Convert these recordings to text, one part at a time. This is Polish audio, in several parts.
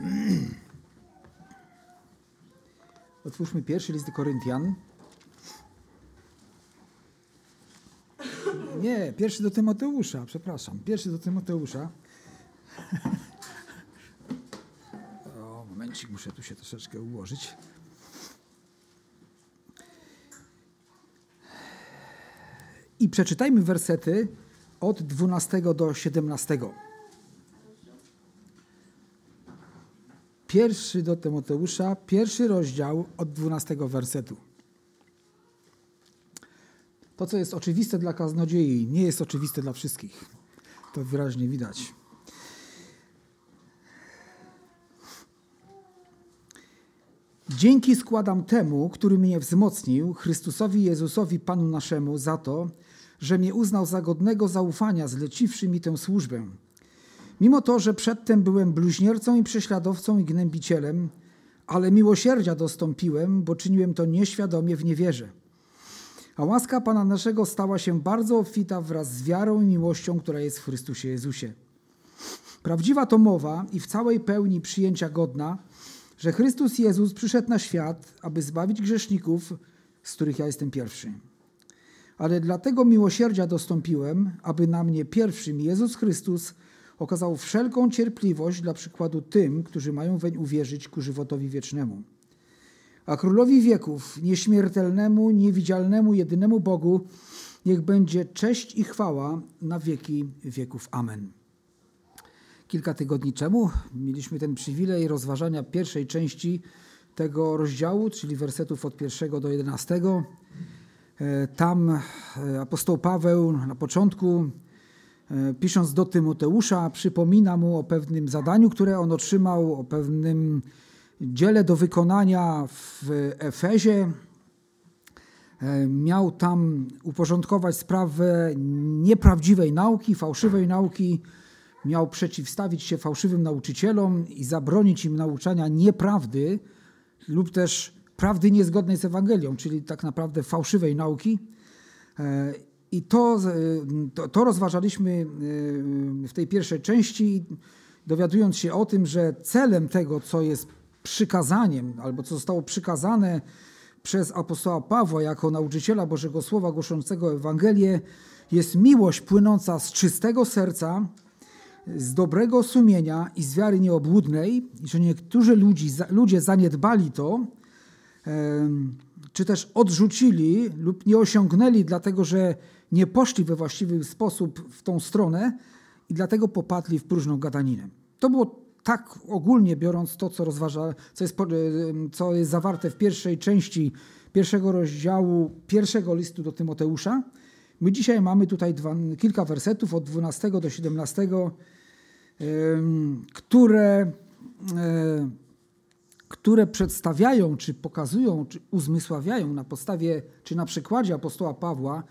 Otwórzmy pierwszy list do Koryntian. Nie, pierwszy do Tymoteusza, przepraszam. Pierwszy do Tymoteusza. O, momencik, muszę tu się troszeczkę ułożyć. I przeczytajmy wersety od 12 do 17. Pierwszy do Tymoteusza, pierwszy rozdział od 12 wersetu. To, co jest oczywiste dla kaznodziei, nie jest oczywiste dla wszystkich. To wyraźnie widać. Dzięki składam temu, który mnie wzmocnił, Chrystusowi Jezusowi Panu naszemu, za to, że mnie uznał za godnego zaufania, zleciwszy mi tę służbę. Mimo to, że przedtem byłem bluźniercą i prześladowcą i gnębicielem, ale miłosierdzia dostąpiłem, bo czyniłem to nieświadomie w niewierze. A łaska Pana naszego stała się bardzo obfita wraz z wiarą i miłością, która jest w Chrystusie Jezusie. Prawdziwa to mowa i w całej pełni przyjęcia godna, że Chrystus Jezus przyszedł na świat, aby zbawić grzeszników, z których ja jestem pierwszy. Ale dlatego miłosierdzia dostąpiłem, aby na mnie pierwszym Jezus Chrystus okazał wszelką cierpliwość dla przykładu tym, którzy mają weń uwierzyć ku żywotowi wiecznemu. A królowi wieków, nieśmiertelnemu, niewidzialnemu, jedynemu Bogu, niech będzie cześć i chwała na wieki wieków. Amen. Kilka tygodni temu mieliśmy ten przywilej rozważania pierwszej części tego rozdziału, czyli wersetów od pierwszego do jedenastego. Tam e, apostoł Paweł na początku, e, pisząc do Tymoteusza, przypomina mu o pewnym zadaniu, które on otrzymał, o pewnym dziele do wykonania w Efezie. E, miał tam uporządkować sprawę nieprawdziwej nauki, fałszywej nauki. Miał przeciwstawić się fałszywym nauczycielom i zabronić im nauczania nieprawdy lub też prawdy niezgodnej z Ewangelią, czyli tak naprawdę fałszywej nauki. E, I to, to, to rozważaliśmy e, w tej pierwszej części, dowiadując się o tym, że celem tego, co jest przykazaniem, albo co zostało przykazane przez apostoła Pawła jako nauczyciela Bożego Słowa głoszącego Ewangelię, jest miłość płynąca z czystego serca, z dobrego sumienia i z wiary nieobłudnej, i że niektórzy ludzi, ludzie zaniedbali to, czy też odrzucili lub nie osiągnęli, dlatego że nie poszli we właściwy sposób w tą stronę i dlatego popadli w próżną gadaninę. To było tak ogólnie biorąc to, co rozważa, co jest, co jest zawarte w pierwszej części pierwszego rozdziału pierwszego listu do Tymoteusza. My dzisiaj mamy tutaj dwa, kilka wersetów od 12 do 17, które, e, które przedstawiają, czy pokazują, czy uzmysławiają na podstawie, czy na przykładzie apostoła Pawła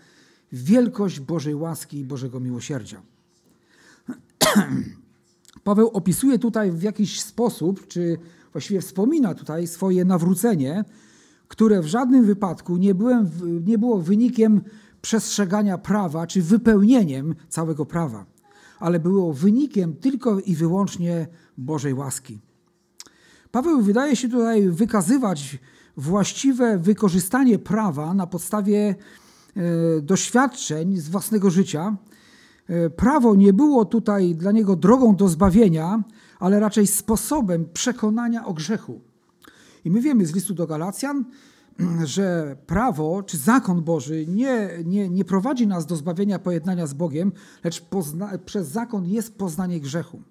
wielkość Bożej łaski i Bożego miłosierdzia. Paweł opisuje tutaj w jakiś sposób, czy właściwie wspomina tutaj swoje nawrócenie, które w żadnym wypadku nie, byłem, nie było wynikiem przestrzegania prawa, czy wypełnieniem całego prawa, ale było wynikiem tylko i wyłącznie Bożej łaski. Paweł wydaje się tutaj wykazywać właściwe wykorzystanie prawa na podstawie doświadczeń z własnego życia, E, prawo nie było tutaj dla niego drogą do zbawienia, ale raczej sposobem przekonania o grzechu. I my wiemy z listu do Galacjan, że prawo czy zakon Boży nie, nie, nie prowadzi nas do zbawienia pojednania z Bogiem, lecz pozna, przez zakon jest poznanie grzechu.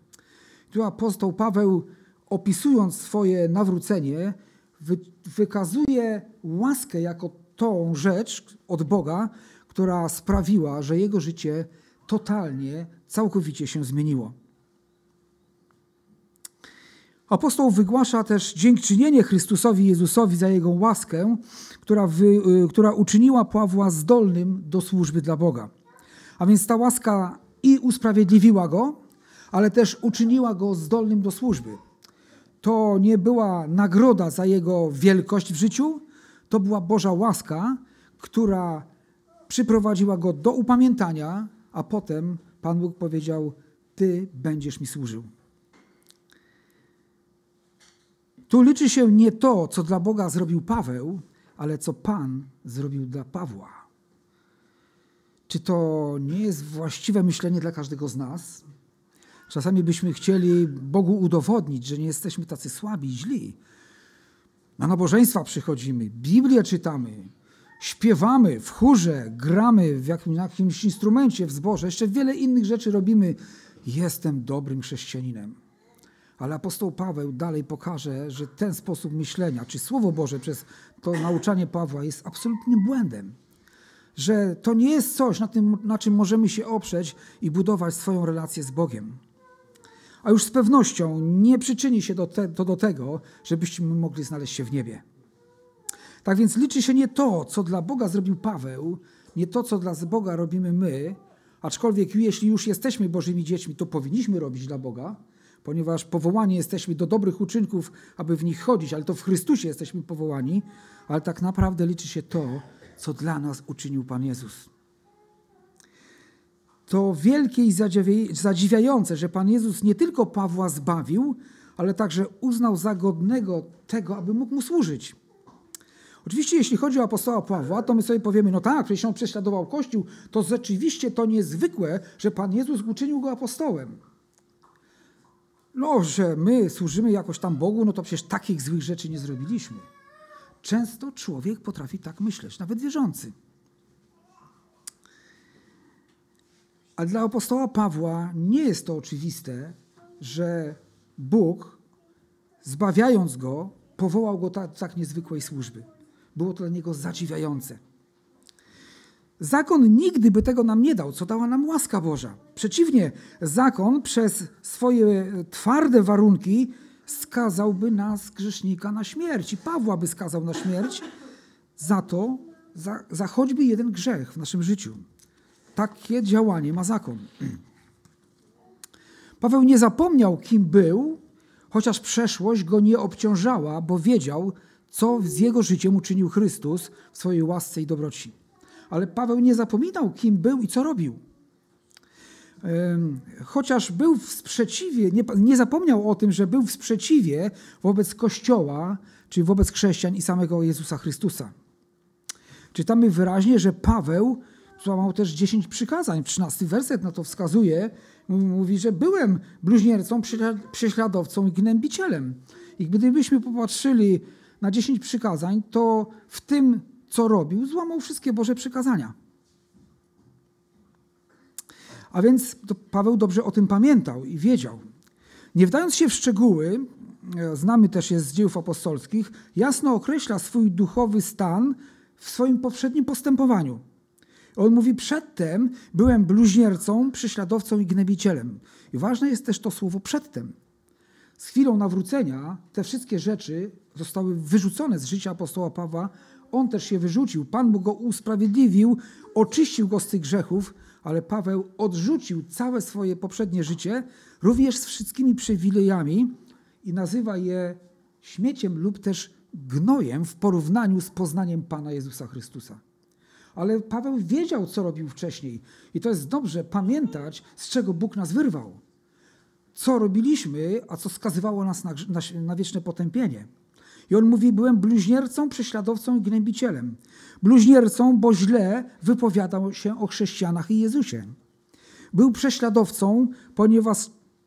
Tu apostoł Paweł, opisując swoje nawrócenie, wy, wykazuje łaskę jako tą rzecz od Boga, która sprawiła, że jego życie totalnie, całkowicie się zmieniło. Apostoł wygłasza też dziękczynienie Chrystusowi Jezusowi za Jego łaskę, która, wy, y, która uczyniła Pawła zdolnym do służby dla Boga. A więc ta łaska i usprawiedliwiła go, ale też uczyniła go zdolnym do służby. To nie była nagroda za jego wielkość w życiu, to była Boża łaska, która przyprowadziła go do upamiętania, a potem Pan Bóg powiedział: Ty będziesz mi służył. Tu liczy się nie to, co dla Boga zrobił Paweł, ale co Pan zrobił dla Pawła. Czy to nie jest właściwe myślenie dla każdego z nas? Czasami byśmy chcieli Bogu udowodnić, że nie jesteśmy tacy słabi źli. Na nabożeństwa przychodzimy, Biblię czytamy, śpiewamy w chórze, gramy w jakimś instrumencie, w zborze, jeszcze wiele innych rzeczy robimy. Jestem dobrym chrześcijaninem. Ale apostoł Paweł dalej pokaże, że ten sposób myślenia, czy Słowo Boże przez to nauczanie Pawła jest absolutnym błędem. Że to nie jest coś, na, tym, na czym możemy się oprzeć i budować swoją relację z Bogiem. A już z pewnością nie przyczyni się do te, to do tego, żebyśmy mogli znaleźć się w niebie. Tak więc liczy się nie to, co dla Boga zrobił Paweł, nie to, co dla Boga robimy my, aczkolwiek jeśli już jesteśmy Bożymi dziećmi, to powinniśmy robić dla Boga, ponieważ powołani jesteśmy do dobrych uczynków, aby w nich chodzić, ale to w Chrystusie jesteśmy powołani, ale tak naprawdę liczy się to, co dla nas uczynił Pan Jezus. To wielkie i zadziwiające, że Pan Jezus nie tylko Pawła zbawił, ale także uznał za godnego tego, aby mógł mu służyć. Oczywiście, jeśli chodzi o apostoła Pawła, to my sobie powiemy, no tak, przecież on prześladował Kościół, to rzeczywiście to niezwykłe, że Pan Jezus uczynił go apostołem. No, że my służymy jakoś tam Bogu, no to przecież takich złych rzeczy nie zrobiliśmy. Często człowiek potrafi tak myśleć, nawet wierzący. A dla apostoła Pawła nie jest to oczywiste, że Bóg, zbawiając go, powołał go tak, tak niezwykłej służby. Było to dla niego zadziwiające. Zakon nigdy by tego nam nie dał, co dała nam łaska Boża. Przeciwnie, zakon przez swoje twarde warunki skazałby nas, grzesznika, na śmierć. I Pawła by skazał na śmierć za to, za, za choćby jeden grzech w naszym życiu. Takie działanie ma zakon. Paweł nie zapomniał, kim był, chociaż przeszłość go nie obciążała, bo wiedział, co z jego życiem uczynił Chrystus w swojej łasce i dobroci. Ale Paweł nie zapominał, kim był i co robił. Chociaż był w sprzeciwie, nie, nie zapomniał o tym, że był w sprzeciwie wobec Kościoła, czyli wobec chrześcijan i samego Jezusa Chrystusa. Czytamy wyraźnie, że Paweł złamał też dziesięć przykazań. 13 werset na to wskazuje. Mówi, że byłem bluźniercą, prześladowcą i gnębicielem. I gdybyśmy popatrzyli na dziesięć przykazań, to w tym, co robił, złamał wszystkie Boże przykazania. A więc Paweł dobrze o tym pamiętał i wiedział. Nie wdając się w szczegóły, e, znamy też je z dziejów apostolskich, jasno określa swój duchowy stan w swoim poprzednim postępowaniu. On mówi, przedtem byłem bluźniercą, prześladowcą i gnębicielem. I ważne jest też to słowo przedtem. Z chwilą nawrócenia te wszystkie rzeczy zostały wyrzucone z życia apostoła Pawła. On też się wyrzucił. Pan mu go usprawiedliwił, oczyścił go z tych grzechów, ale Paweł odrzucił całe swoje poprzednie życie, również z wszystkimi przywilejami i nazywa je śmieciem lub też gnojem w porównaniu z poznaniem Pana Jezusa Chrystusa. Ale Paweł wiedział, co robił wcześniej. I to jest dobrze pamiętać, z czego Bóg nas wyrwał. Co robiliśmy, a co skazywało nas na, na, na wieczne potępienie. I on mówi: Byłem bluźniercą, prześladowcą i gnębicielem. Bluźniercą, bo źle wypowiadał się o chrześcijanach i Jezusie. Był prześladowcą, ponieważ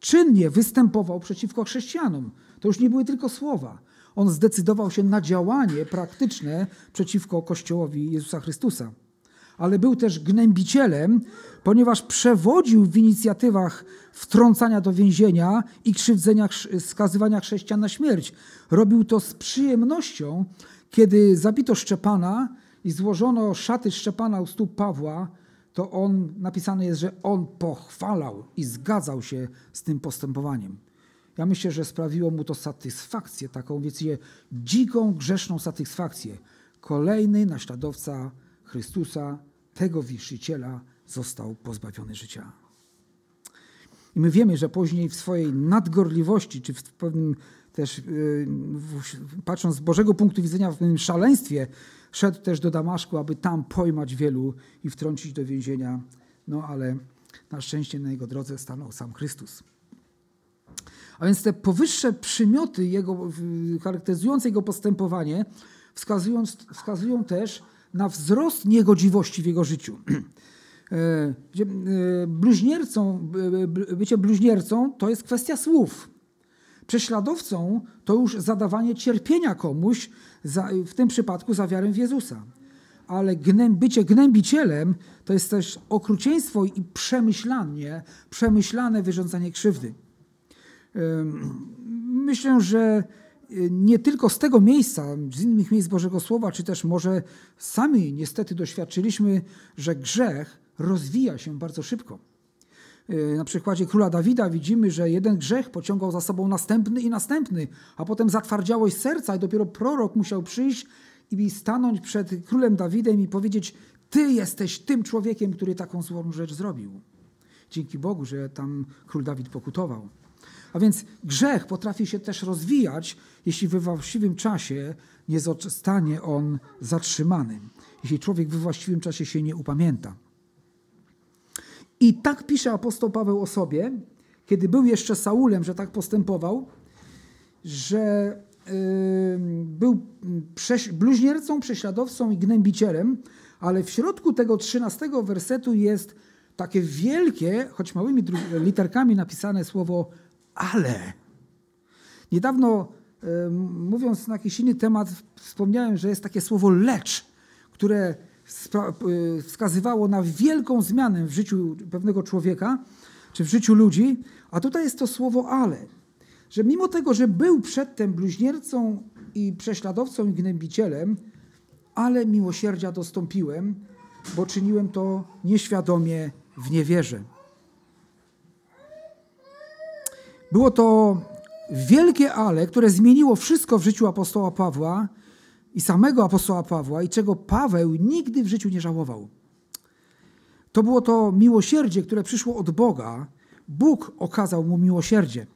czynnie występował przeciwko chrześcijanom. To już nie były tylko słowa. On zdecydował się na działanie praktyczne przeciwko Kościołowi Jezusa Chrystusa. Ale był też gnębicielem, ponieważ przewodził w inicjatywach wtrącania do więzienia i krzywdzenia, skazywania chrześcijan na śmierć. Robił to z przyjemnością, kiedy zabito Szczepana i złożono szaty Szczepana u stóp Pawła, to on, napisane jest, że on pochwalał i zgadzał się z tym postępowaniem. Ja myślę, że sprawiło mu to satysfakcję, taką, wiecie, dziką, grzeszną satysfakcję. Kolejny naśladowca Chrystusa, tego wichrzyciela, został pozbawiony życia. I my wiemy, że później w swojej nadgorliwości, czy w pewnym też, yy, patrząc z Bożego punktu widzenia, w pewnym szaleństwie, szedł też do Damaszku, aby tam pojmać wielu i wtrącić do więzienia. No ale na szczęście na jego drodze stanął sam Chrystus. A więc te powyższe przymioty jego, charakteryzujące jego postępowanie wskazują, wskazują też na wzrost niegodziwości w jego życiu. E, e, bluźniercą, bycie bluźniercą to jest kwestia słów. Prześladowcą to już zadawanie cierpienia komuś, w tym przypadku za wiarę w Jezusa. Ale bycie gnębicielem to jest też okrucieństwo i przemyślanie, przemyślane wyrządzanie krzywdy. Myślę, że y, nie tylko z tego miejsca, z innych miejsc Bożego Słowa, czy też może sami niestety doświadczyliśmy, że grzech rozwija się bardzo szybko. Y, na przykładzie króla Dawida widzimy, że jeden grzech pociągał za sobą następny i następny, a potem zatwardziałość serca i dopiero prorok musiał przyjść i stanąć przed królem Dawidem i powiedzieć: Ty jesteś tym człowiekiem, który taką złą rzecz zrobił. Dzięki Bogu, że tam król Dawid pokutował. A więc grzech potrafi się też rozwijać, jeśli we właściwym czasie nie zostanie on zatrzymany. Jeśli człowiek we właściwym czasie się nie upamięta. I tak pisze apostoł Paweł o sobie, kiedy był jeszcze Saulem, że tak postępował, że był bluźniercą, prześladowcą i gnębicielem, ale w środku tego trzynastego wersetu jest takie wielkie, choć małymi literkami napisane słowo ale. Niedawno, yy, mówiąc na jakiś inny temat, wspomniałem, że jest takie słowo lecz, które Y, wskazywało na wielką zmianę w życiu pewnego człowieka, czy w życiu ludzi, a tutaj jest to słowo ale. Że mimo tego, że był przedtem bluźniercą i prześladowcą i gnębicielem, ale miłosierdzia dostąpiłem, bo czyniłem to nieświadomie w niewierze. Było to wielkie ale, które zmieniło wszystko w życiu apostoła Pawła i samego apostoła Pawła i czego Paweł nigdy w życiu nie żałował. To było to miłosierdzie, które przyszło od Boga. Bóg okazał mu miłosierdzie.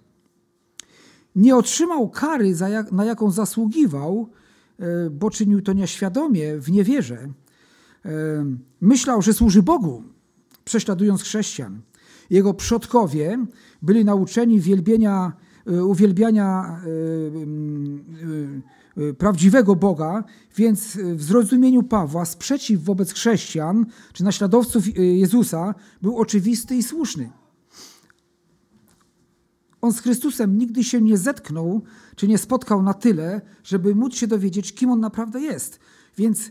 Nie otrzymał kary, na jaką zasługiwał, e, bo czynił to nieświadomie, w niewierze. E, myślał, że służy Bogu, prześladując chrześcijan. Jego przodkowie byli nauczeni wielbienia, e, uwielbiania Y, prawdziwego Boga, więc w zrozumieniu Pawła sprzeciw wobec chrześcijan czy naśladowców Jezusa był oczywisty i słuszny. On z Chrystusem nigdy się nie zetknął, czy nie spotkał na tyle, żeby móc się dowiedzieć, kim on naprawdę jest. Więc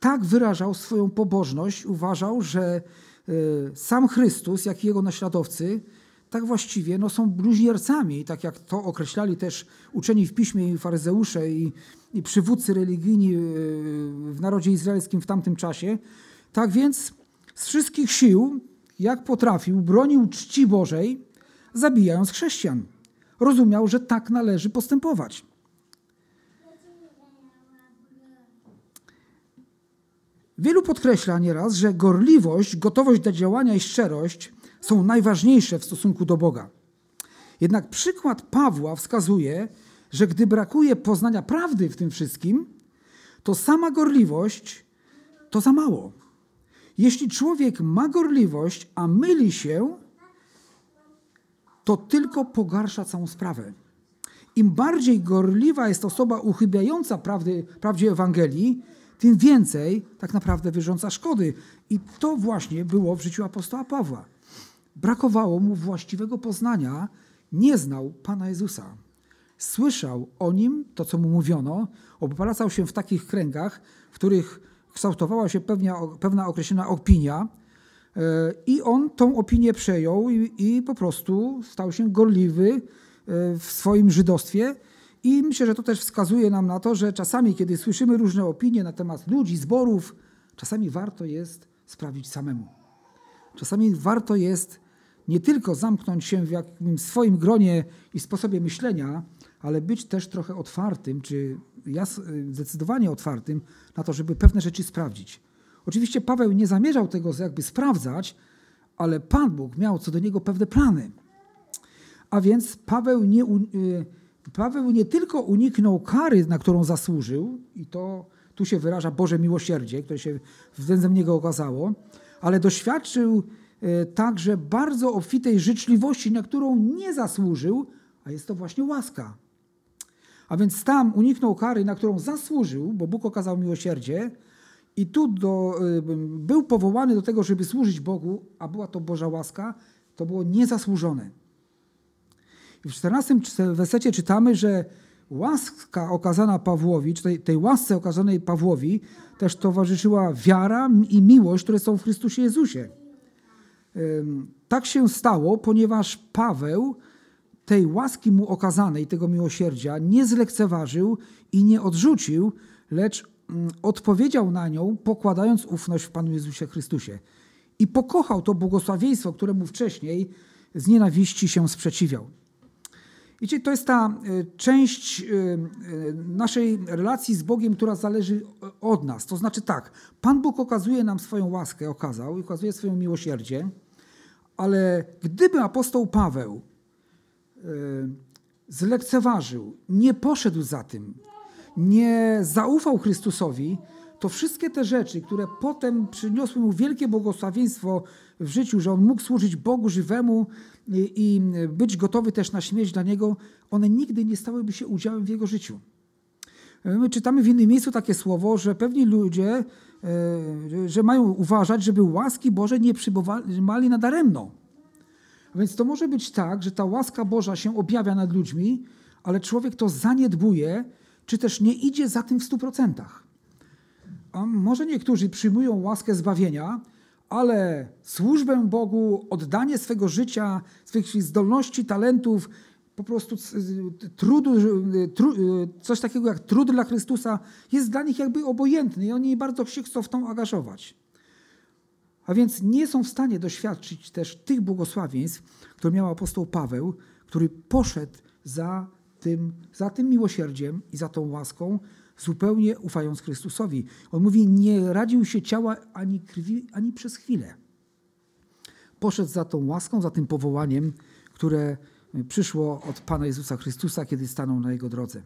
tak wyrażał swoją pobożność, uważał, że sam Chrystus, jak i jego naśladowcy, tak właściwie no, są bluźniercami, tak jak to określali też uczeni w piśmie i faryzeusze i, i przywódcy religijni e, w narodzie izraelskim w tamtym czasie. Tak więc z wszystkich sił, jak potrafił, bronił czci Bożej, zabijając chrześcijan. Rozumiał, że tak należy postępować. Wielu podkreśla nieraz, że gorliwość, gotowość do działania i szczerość są najważniejsze w stosunku do Boga. Jednak przykład Pawła wskazuje, że gdy brakuje poznania prawdy w tym wszystkim, to sama gorliwość to za mało. Jeśli człowiek ma gorliwość, a myli się, to tylko pogarsza całą sprawę. Im bardziej gorliwa jest osoba uchybiająca prawdy, prawdzie Ewangelii, tym więcej tak naprawdę wyrządza szkody. I to właśnie było w życiu apostoła Pawła. Brakowało mu właściwego poznania, nie znał Pana Jezusa. Słyszał o nim to, co mu mówiono, obracał się w takich kręgach, w których kształtowała się pewna, pewna określona opinia, e, i on tą opinię przejął i, i po prostu stał się gorliwy e, w swoim żydostwie. I myślę, że to też wskazuje nam na to, że czasami, kiedy słyszymy różne opinie na temat ludzi, zborów, czasami warto jest sprawdzić samemu. Czasami warto jest nie tylko zamknąć się w jakimś swoim gronie i sposobie myślenia, ale być też trochę otwartym, czy zdecydowanie otwartym na to, żeby pewne rzeczy sprawdzić. Oczywiście Paweł nie zamierzał tego jakby sprawdzać, ale Pan Bóg miał co do niego pewne plany. A więc Paweł nie, y, Paweł nie tylko uniknął kary, na którą zasłużył, i to tu się wyraża Boże miłosierdzie, które się względem niego okazało, ale doświadczył e, także bardzo obfitej życzliwości, na którą nie zasłużył a jest to właśnie łaska. A więc tam uniknął kary, na którą zasłużył, bo Bóg okazał miłosierdzie, i tu do, y, był powołany do tego, żeby służyć Bogu, a była to Boża łaska, to było niezasłużone. W 14 wersecie czytamy, że łaska okazana Pawłowi, czy tej, tej łasce okazanej Pawłowi, też towarzyszyła wiara i miłość, które są w Chrystusie Jezusie. Tak się stało, ponieważ Paweł tej łaski mu okazanej, tego miłosierdzia, nie zlekceważył i nie odrzucił, lecz odpowiedział na nią, pokładając ufność w Panu Jezusie Chrystusie. I pokochał to błogosławieństwo, któremu wcześniej z nienawiści się sprzeciwiał. Wiecie, to jest ta e, część e, e, naszej relacji z Bogiem, która zależy od nas. To znaczy tak, Pan Bóg okazuje nam swoją łaskę, okazał i okazuje swoją miłosierdzie, ale gdyby apostoł Paweł zlekceważył, nie poszedł za tym, nie zaufał Chrystusowi, to wszystkie te rzeczy, które potem przyniosły mu wielkie błogosławieństwo w życiu, że on mógł służyć Bogu żywemu i być gotowy też na śmierć dla Niego, one nigdy nie stałyby się udziałem w jego życiu. My czytamy w innym miejscu takie słowo, że pewni ludzie, e, że mają uważać, żeby łaski Boże nie przybywali nadaremno. Więc to może być tak, że ta łaska Boża się objawia nad ludźmi, ale człowiek to zaniedbuje, czy też nie idzie za tym w stu procentach. A może niektórzy przyjmują łaskę zbawienia, ale służbę Bogu, oddanie swego życia, swych zdolności, talentów, po prostu trudu, tru, coś takiego jak trud dla Chrystusa jest dla nich jakby obojętny i oni bardzo się chcą w tą angażować. A więc nie są w stanie doświadczyć też tych błogosławieństw, które miał apostoł Paweł, który poszedł za tym, za tym miłosierdziem i za tą łaską, zupełnie ufając Chrystusowi. On mówi, nie radził się ciała ani krwi, ani przez chwilę. Poszedł za tą łaską, za tym powołaniem, które przyszło od Pana Jezusa Chrystusa, kiedy stanął na Jego drodze.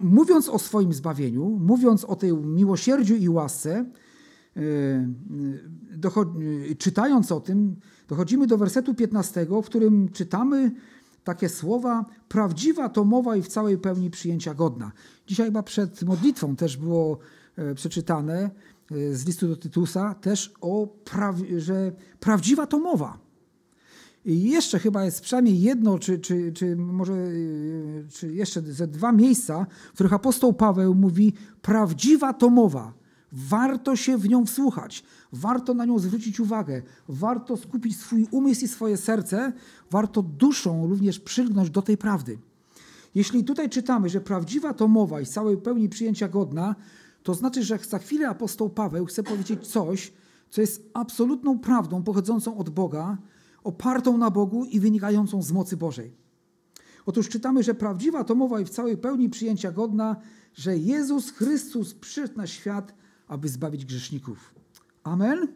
Mówiąc o swoim zbawieniu, mówiąc o tej miłosierdziu i łasce, czytając o tym, dochodzimy do wersetu 15, w którym czytamy takie słowa, prawdziwa to mowa i w całej pełni przyjęcia godna. Dzisiaj chyba przed modlitwą też było e, przeczytane e, z listu do Tytusa też o, że prawdziwa to mowa. I jeszcze chyba jest przynajmniej jedno, czy, czy, czy może e, czy jeszcze ze dwa miejsca, w których apostoł Paweł mówi prawdziwa to mowa. Warto się w nią wsłuchać, warto na nią zwrócić uwagę, warto skupić swój umysł i swoje serce, warto duszą również przylgnąć do tej prawdy. Jeśli tutaj czytamy, że prawdziwa to mowa i całej pełni przyjęcia godna, to znaczy, że za chwilę apostoł Paweł chce powiedzieć coś, co jest absolutną prawdą pochodzącą od Boga, opartą na Bogu i wynikającą z mocy Bożej. Otóż czytamy, że prawdziwa to mowa i w całej pełni przyjęcia godna, że Jezus Chrystus przyszedł na świat, aby zbawić grzeszników. Amen?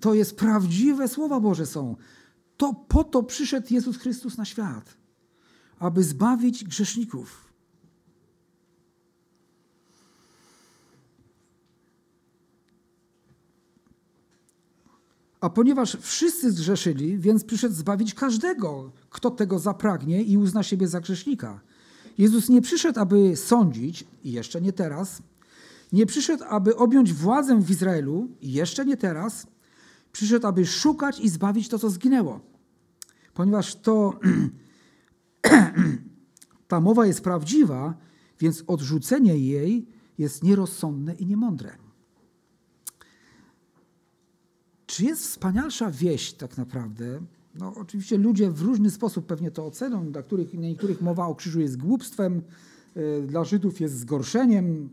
To jest prawdziwe słowa Boże są. To po to przyszedł Jezus Chrystus na świat, aby zbawić grzeszników. A ponieważ wszyscy zgrzeszyli, więc przyszedł zbawić każdego, kto tego zapragnie i uzna siebie za grzesznika. Jezus nie przyszedł, aby sądzić, i jeszcze nie teraz, nie przyszedł, aby objąć władzę w Izraelu, jeszcze nie teraz, przyszedł, aby szukać i zbawić to, co zginęło. Ponieważ to ta mowa jest prawdziwa, więc odrzucenie jej jest nierozsądne i niemądre. Czy jest wspanialsza wieść tak naprawdę? No, oczywiście ludzie w różny sposób pewnie to ocenią. Dla których, dla niektórych mowa o krzyżu jest głupstwem, y, dla Żydów jest zgorszeniem.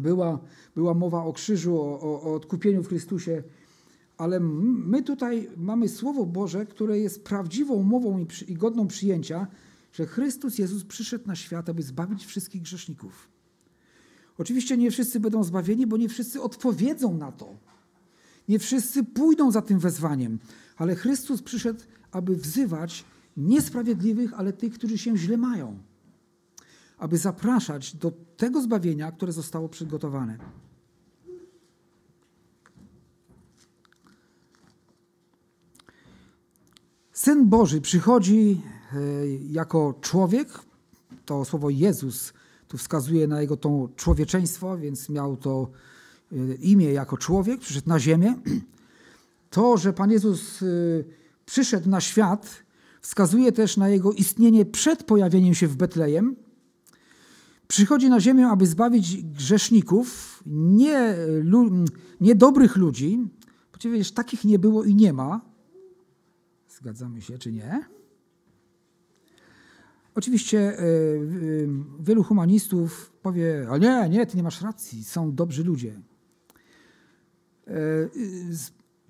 Była, była mowa o krzyżu, o, o, o odkupieniu w Chrystusie. Ale my tutaj mamy Słowo Boże, które jest prawdziwą mową i, przy, i godną przyjęcia, że Chrystus Jezus przyszedł na świat, aby zbawić wszystkich grzeszników. Oczywiście nie wszyscy będą zbawieni, bo nie wszyscy odpowiedzą na to. Nie wszyscy pójdą za tym wezwaniem, ale Chrystus przyszedł, aby wzywać niesprawiedliwych, ale tych, którzy się źle mają, aby zapraszać do tego zbawienia, które zostało przygotowane. Syn Boży przychodzi e, jako człowiek. To słowo Jezus tu wskazuje na jego to człowieczeństwo, więc miał to e, imię jako człowiek, przyszedł na ziemię. To, że Pan Jezus e, przyszedł na świat, wskazuje też na jego istnienie przed pojawieniem się w Betlejem. Przychodzi na ziemię, aby zbawić grzeszników, nie, nie dobrych ludzi, ponieważ takich nie było i nie ma. Zgadzamy się, czy nie? Oczywiście e, wielu humanistów powie, ale nie, nie, ty nie masz racji, są dobrzy ludzie. E,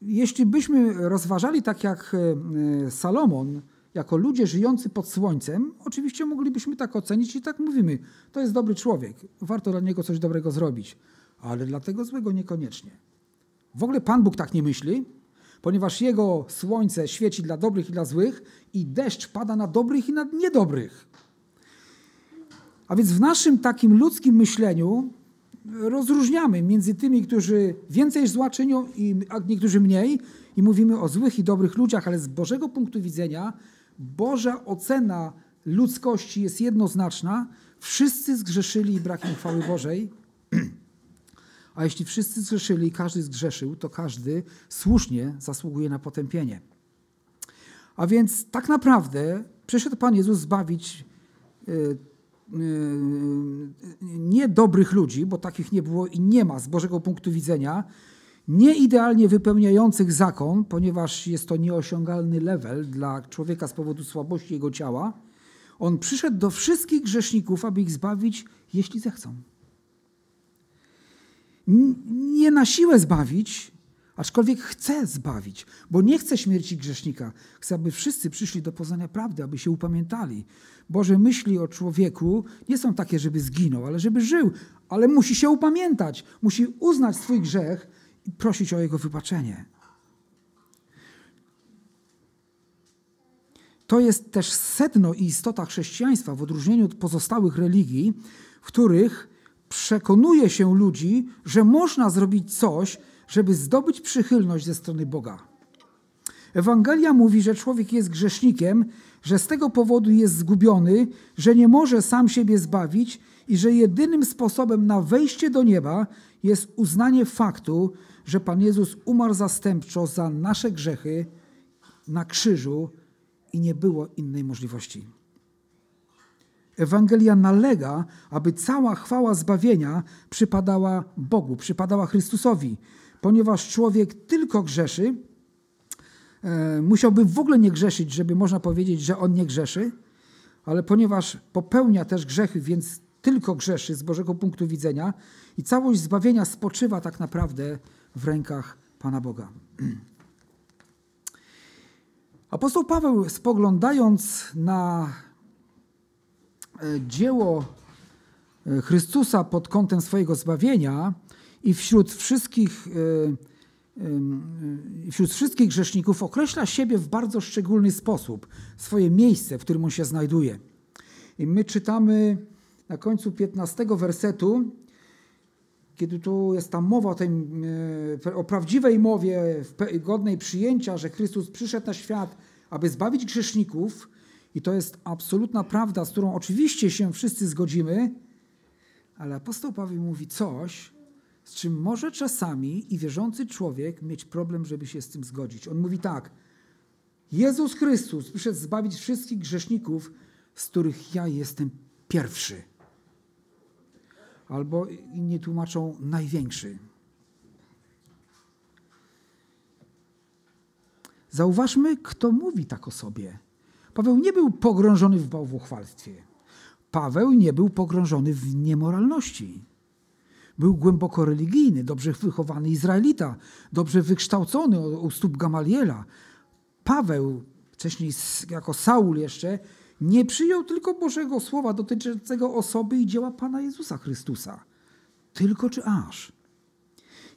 jeśli byśmy rozważali tak jak Salomon, jako ludzie żyjący pod słońcem, oczywiście moglibyśmy tak ocenić i tak mówimy, to jest dobry człowiek, warto dla niego coś dobrego zrobić, ale dla tego złego niekoniecznie. W ogóle Pan Bóg tak nie myśli, ponieważ Jego słońce świeci dla dobrych i dla złych i deszcz pada na dobrych i na niedobrych. A więc w naszym takim ludzkim myśleniu rozróżniamy między tymi, którzy więcej zła czynią, a niektórzy mniej, i mówimy o złych i dobrych ludziach, ale z Bożego punktu widzenia Boża ocena ludzkości jest jednoznaczna. Wszyscy zgrzeszyli i brak chwały Bożej. A jeśli wszyscy zgrzeszyli i każdy zgrzeszył, to każdy słusznie zasługuje na potępienie. A więc tak naprawdę przyszedł Pan Jezus zbawić y, y, nie dobrych ludzi, bo takich nie było i nie ma z Bożego punktu widzenia, nie idealnie wypełniających zakon, ponieważ jest to nieosiągalny level dla człowieka z powodu słabości jego ciała. On przyszedł do wszystkich grzeszników, aby ich zbawić, jeśli zechcą nie na siłę zbawić, aczkolwiek chce zbawić, bo nie chce śmierci grzesznika. Chce, aby wszyscy przyszli do poznania prawdy, aby się upamiętali. Boże myśli o człowieku nie są takie, żeby zginął, ale żeby żył, ale musi się upamiętać, musi uznać swój grzech i prosić o jego wybaczenie. To jest też sedno i istota chrześcijaństwa w odróżnieniu od pozostałych religii, w których przekonuje się ludzi, że można zrobić coś, żeby zdobyć przychylność ze strony Boga. Ewangelia mówi, że człowiek jest grzesznikiem, że z tego powodu jest zgubiony, że nie może sam siebie zbawić i że jedynym sposobem na wejście do nieba jest uznanie faktu, że Pan Jezus umarł zastępczo za nasze grzechy na krzyżu i nie było innej możliwości. Ewangelia nalega, aby cała chwała zbawienia przypadała Bogu, przypadała Chrystusowi, ponieważ człowiek tylko grzeszy, e, musiałby w ogóle nie grzeszyć, żeby można powiedzieć, że on nie grzeszy, ale ponieważ popełnia też grzechy, więc tylko grzeszy z Bożego punktu widzenia i całość zbawienia spoczywa tak naprawdę w rękach Pana Boga. Apostoł Paweł, spoglądając na E, dzieło e, Chrystusa pod kątem swojego zbawienia i wśród wszystkich, e, wśród wszystkich grzeszników określa siebie w bardzo szczególny sposób, swoje miejsce, w którym on się znajduje. I my czytamy na końcu 15 wersetu, kiedy tu jest ta mowa o, tej, o prawdziwej mowie, godnej przyjęcia, że Chrystus przyszedł na świat, aby zbawić grzeszników, i to jest absolutna prawda, z którą oczywiście się wszyscy zgodzimy, ale apostoł Paweł mówi coś, z czym może czasami i wierzący człowiek mieć problem, żeby się z tym zgodzić. On mówi tak: Jezus Chrystus przyszedł zbawić wszystkich grzeszników, z których ja jestem pierwszy. Albo inni tłumaczą największy. Zauważmy, kto mówi tak o sobie. Paweł nie był pogrążony w bałwochwalstwie. Paweł nie był pogrążony w niemoralności. Był głęboko religijny, dobrze wychowany Izraelita, dobrze wykształcony u stóp Gamaliela. Paweł, wcześniej jako Saul jeszcze, nie przyjął tylko Bożego Słowa dotyczącego osoby i dzieła Pana Jezusa Chrystusa. Tylko czy aż.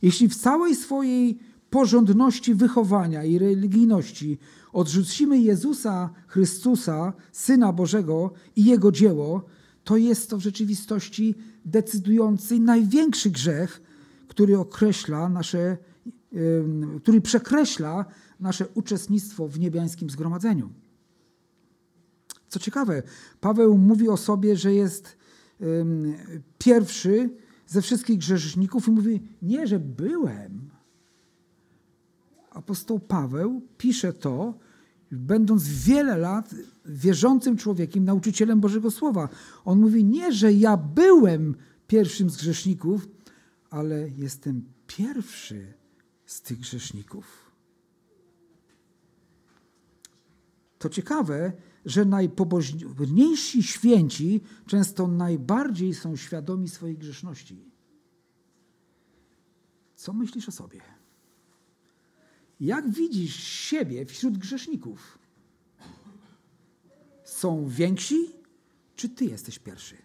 Jeśli w całej swojej porządności wychowania i religijności odrzucimy Jezusa Chrystusa, Syna Bożego i Jego dzieło, to jest to w rzeczywistości decydujący największy grzech, który określa nasze który przekreśla nasze uczestnictwo w niebiańskim zgromadzeniu. Co ciekawe, Paweł mówi o sobie, że jest pierwszy ze wszystkich grzeszników i mówi, nie, że byłem. Apostoł Paweł pisze to, będąc wiele lat wierzącym człowiekiem, nauczycielem Bożego Słowa. On mówi, nie, że ja byłem pierwszym z grzeszników, ale jestem pierwszy z tych grzeszników. To ciekawe, że najpobożniejsi święci często najbardziej są świadomi swojej grzeszności. Co myślisz o sobie? Jak widzisz siebie wśród grzeszników? Są więksi, czy ty jesteś pierwszy?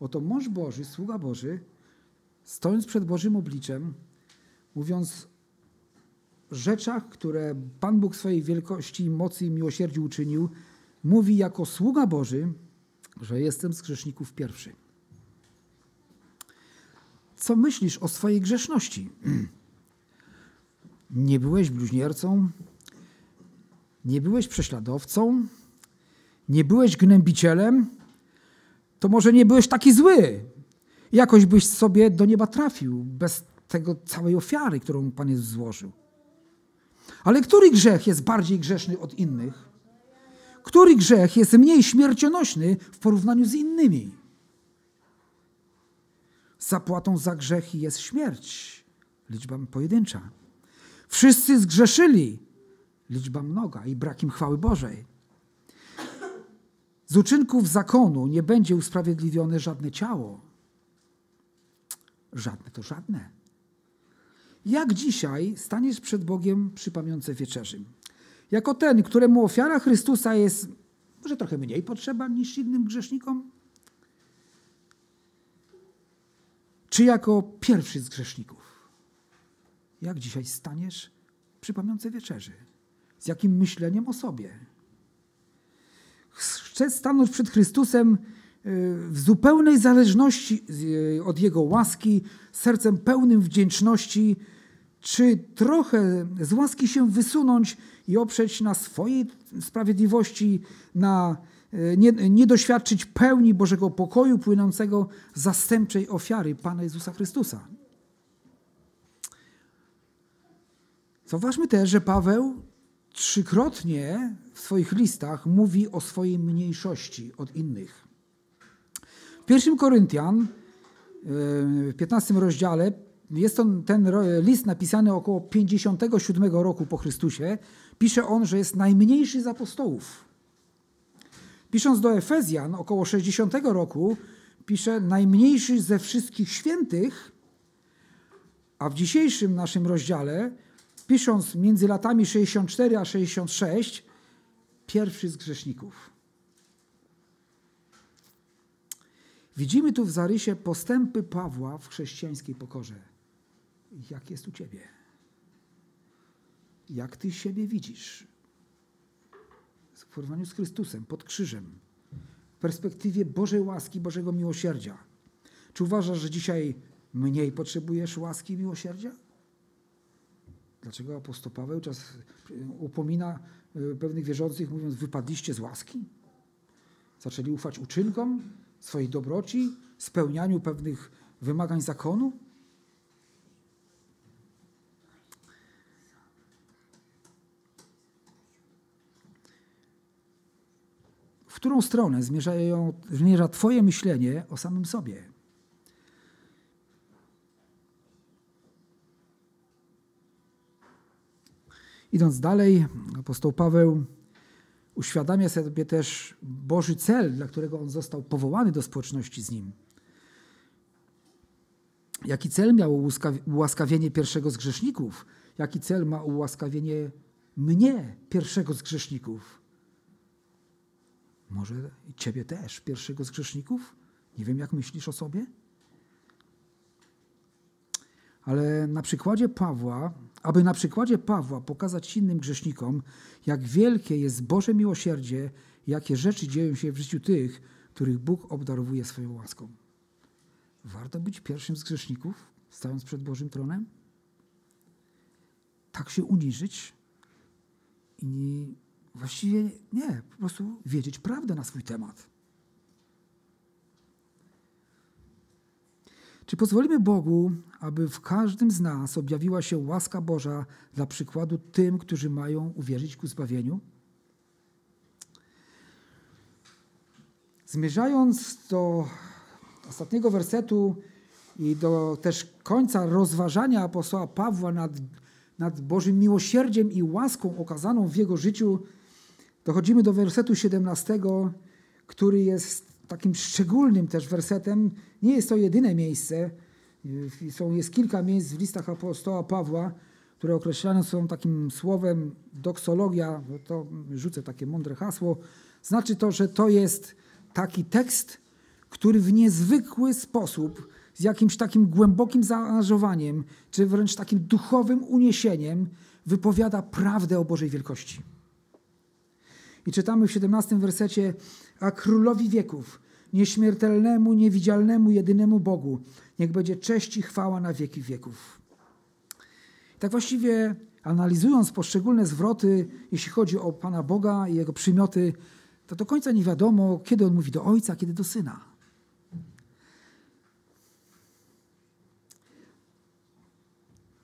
Oto mąż Boży, sługa Boży, stojąc przed Bożym obliczem, mówiąc rzeczach, które Pan Bóg swojej wielkości, mocy i miłosierdziu uczynił, mówi jako sługa Boży, że jestem z grzeszników pierwszy. Co myślisz o swojej grzeszności? Nie byłeś bluźniercą, nie byłeś prześladowcą, nie byłeś gnębicielem, to może nie byłeś taki zły. Jakoś byś sobie do nieba trafił bez tego całej ofiary, którą Pan Jezus złożył. Ale który grzech jest bardziej grzeszny od innych? Który grzech jest mniej śmiercionośny w porównaniu z innymi? Zapłatą za grzechy jest śmierć, liczba pojedyncza. Wszyscy zgrzeszyli, liczba mnoga i brak im chwały Bożej. Z uczynków zakonu nie będzie usprawiedliwione żadne ciało. Żadne to żadne. Jak dzisiaj staniesz przed Bogiem przy pamiątce wieczerzy? Jako ten, któremu ofiara Chrystusa jest może trochę mniej potrzeba niż innym grzesznikom? Czy jako pierwszy z grzeszników? Jak dzisiaj staniesz przy pamiątce wieczerzy? Z jakim myśleniem o sobie? Chcę stanąć przed Chrystusem w zupełnej zależności y, od Jego łaski, sercem pełnym wdzięczności, czy trochę z łaski się wysunąć i oprzeć na swojej sprawiedliwości, na e, nie, nie doświadczyć pełni Bożego pokoju płynącego z zastępczej ofiary Pana Jezusa Chrystusa. Zauważmy też, że Paweł trzykrotnie w swoich listach mówi o swojej mniejszości od innych. W 1 Koryntian e, w 15 rozdziale jest to ten list napisany około 57 roku po Chrystusie. Pisze on, że jest najmniejszy z apostołów. Pisząc do Efezjan około 60 roku, pisze najmniejszy ze wszystkich świętych, a w dzisiejszym naszym rozdziale, pisząc między latami 64 a 66, pierwszy z grzeszników. Widzimy tu w zarysie postępy Pawła w chrześcijańskiej pokorze jak jest u ciebie. Jak ty siebie widzisz w porównaniu z Chrystusem, pod krzyżem, w perspektywie Bożej łaski, Bożego miłosierdzia. Czy uważasz, że dzisiaj mniej potrzebujesz łaski i miłosierdzia? Dlaczego apostoł Paweł czas upomina e, pewnych wierzących, mówiąc, wypadliście z łaski? Zaczęli ufać uczynkom swojej dobroci, spełnianiu pewnych wymagań zakonu? którą stronę zmierzają, zmierza Twoje myślenie o samym sobie. Idąc dalej, apostoł Paweł uświadamia sobie też Boży cel, dla którego on został powołany do społeczności z nim. Jaki cel miał ułaskawienie pierwszego z grzeszników? Jaki cel ma ułaskawienie mnie, pierwszego z grzeszników? Może i ciebie też, pierwszego z grzeszników? Nie wiem, jak myślisz o sobie? Ale na przykładzie Pawła, aby na przykładzie Pawła pokazać innym grzesznikom, jak wielkie jest Boże miłosierdzie, jakie rzeczy dzieją się w życiu tych, których Bóg obdarowuje swoją łaską. Warto być pierwszym z grzeszników, stając przed Bożym tronem? tak się uniżyć i właściwie nie, po prostu wiedzieć prawdę na swój temat. Czy pozwolimy Bogu, aby w każdym z nas objawiła się łaska Boża dla przykładu tym, którzy mają uwierzyć ku zbawieniu? Zmierzając do ostatniego wersetu i do też końca rozważania apostoła Pawła nad, nad Bożym miłosierdziem i łaską okazaną w jego życiu, dochodzimy do wersetu 17, który jest takim szczególnym też wersetem. Nie jest to jedyne miejsce. Są, jest kilka miejsc w listach apostoła Pawła, które określane są takim słowem doksologia, to rzucę takie mądre hasło. Znaczy to, że to jest taki tekst, który w niezwykły sposób, z jakimś takim głębokim zaangażowaniem, czy wręcz takim duchowym uniesieniem, wypowiada prawdę o Bożej wielkości. I czytamy w 17 wersecie, a królowi wieków, nieśmiertelnemu, niewidzialnemu, jedynemu Bogu, niech będzie cześć i chwała na wieki wieków. Tak właściwie analizując poszczególne zwroty, jeśli chodzi o Pana Boga i Jego przymioty, to do końca nie wiadomo, kiedy On mówi do Ojca, kiedy do Syna.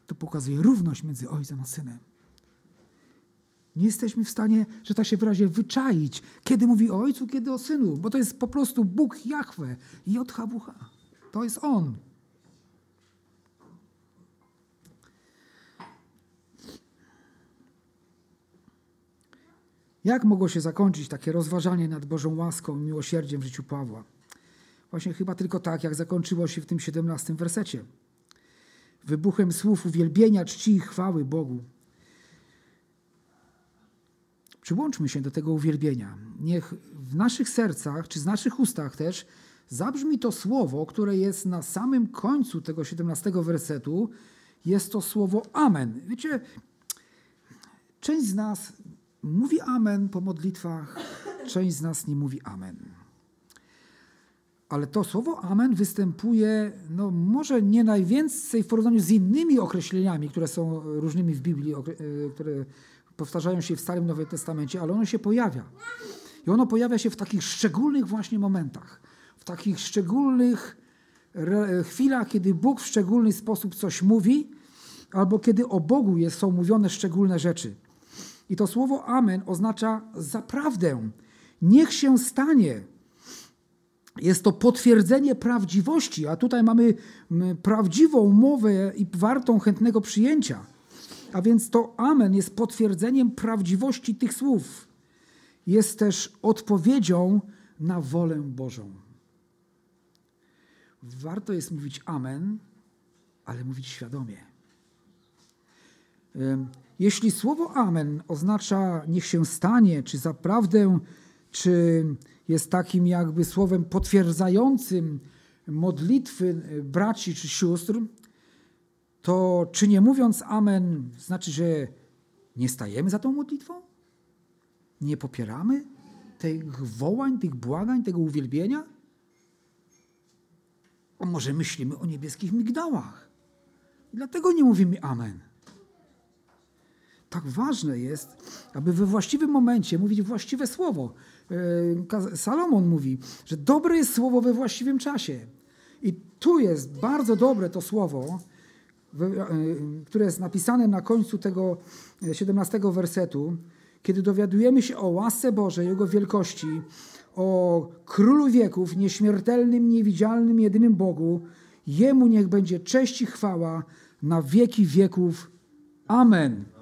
To pokazuje równość między Ojcem a Synem. Nie jesteśmy w stanie, że tak się wyrazie, wyczaić, kiedy mówi o Ojcu, kiedy o Synu, bo to jest po prostu Bóg Jahwe, JHWH. To jest On. Jak mogło się zakończyć takie rozważanie nad Bożą łaską i miłosierdziem w życiu Pawła? Właśnie chyba tylko tak, jak zakończyło się w tym 17 wersecie. Wybuchem słów uwielbienia, czci i chwały Bogu. Przyłączmy się do tego uwielbienia. Niech w naszych sercach, czy z naszych ustach też, zabrzmi to słowo, które jest na samym końcu tego 17 wersetu. Jest to słowo Amen. Wiecie, część z nas mówi Amen po modlitwach, część z nas nie mówi Amen. Ale to słowo Amen występuje, no może nie najwięcej w porównaniu z innymi określeniami, które są różnymi w Biblii, które powtarzają się w Starym Nowym Testamencie, ale ono się pojawia. I ono pojawia się w takich szczególnych właśnie momentach, w takich szczególnych chwilach, kiedy Bóg w szczególny sposób coś mówi, albo kiedy o Bogu jest, są mówione szczególne rzeczy. I to słowo Amen oznacza zaprawdę. Niech się stanie. Jest to potwierdzenie prawdziwości, a tutaj mamy prawdziwą mowę i wartą chętnego przyjęcia. A więc to Amen jest potwierdzeniem prawdziwości tych słów. Jest też odpowiedzią na wolę Bożą. Warto jest mówić Amen, ale mówić świadomie. Jeśli słowo Amen oznacza niech się stanie, czy zaprawdę, czy jest takim jakby słowem potwierdzającym modlitwy braci czy sióstr, to czy nie mówiąc Amen, znaczy, że nie stajemy za tą modlitwą? Nie popieramy tych wołań, tych błagań, tego uwielbienia? A może myślimy o niebieskich migdałach? Dlatego nie mówimy Amen. Tak ważne jest, aby we właściwym momencie mówić właściwe słowo. E, Salomon mówi, że dobre jest słowo we właściwym czasie. I tu jest bardzo dobre to słowo, które jest napisane na końcu tego 17 e, wersetu, kiedy dowiadujemy się o łasce Bożej, Jego wielkości, o Królu wieków, nieśmiertelnym, niewidzialnym, jedynym Bogu, Jemu niech będzie cześć i chwała na wieki wieków. Amen.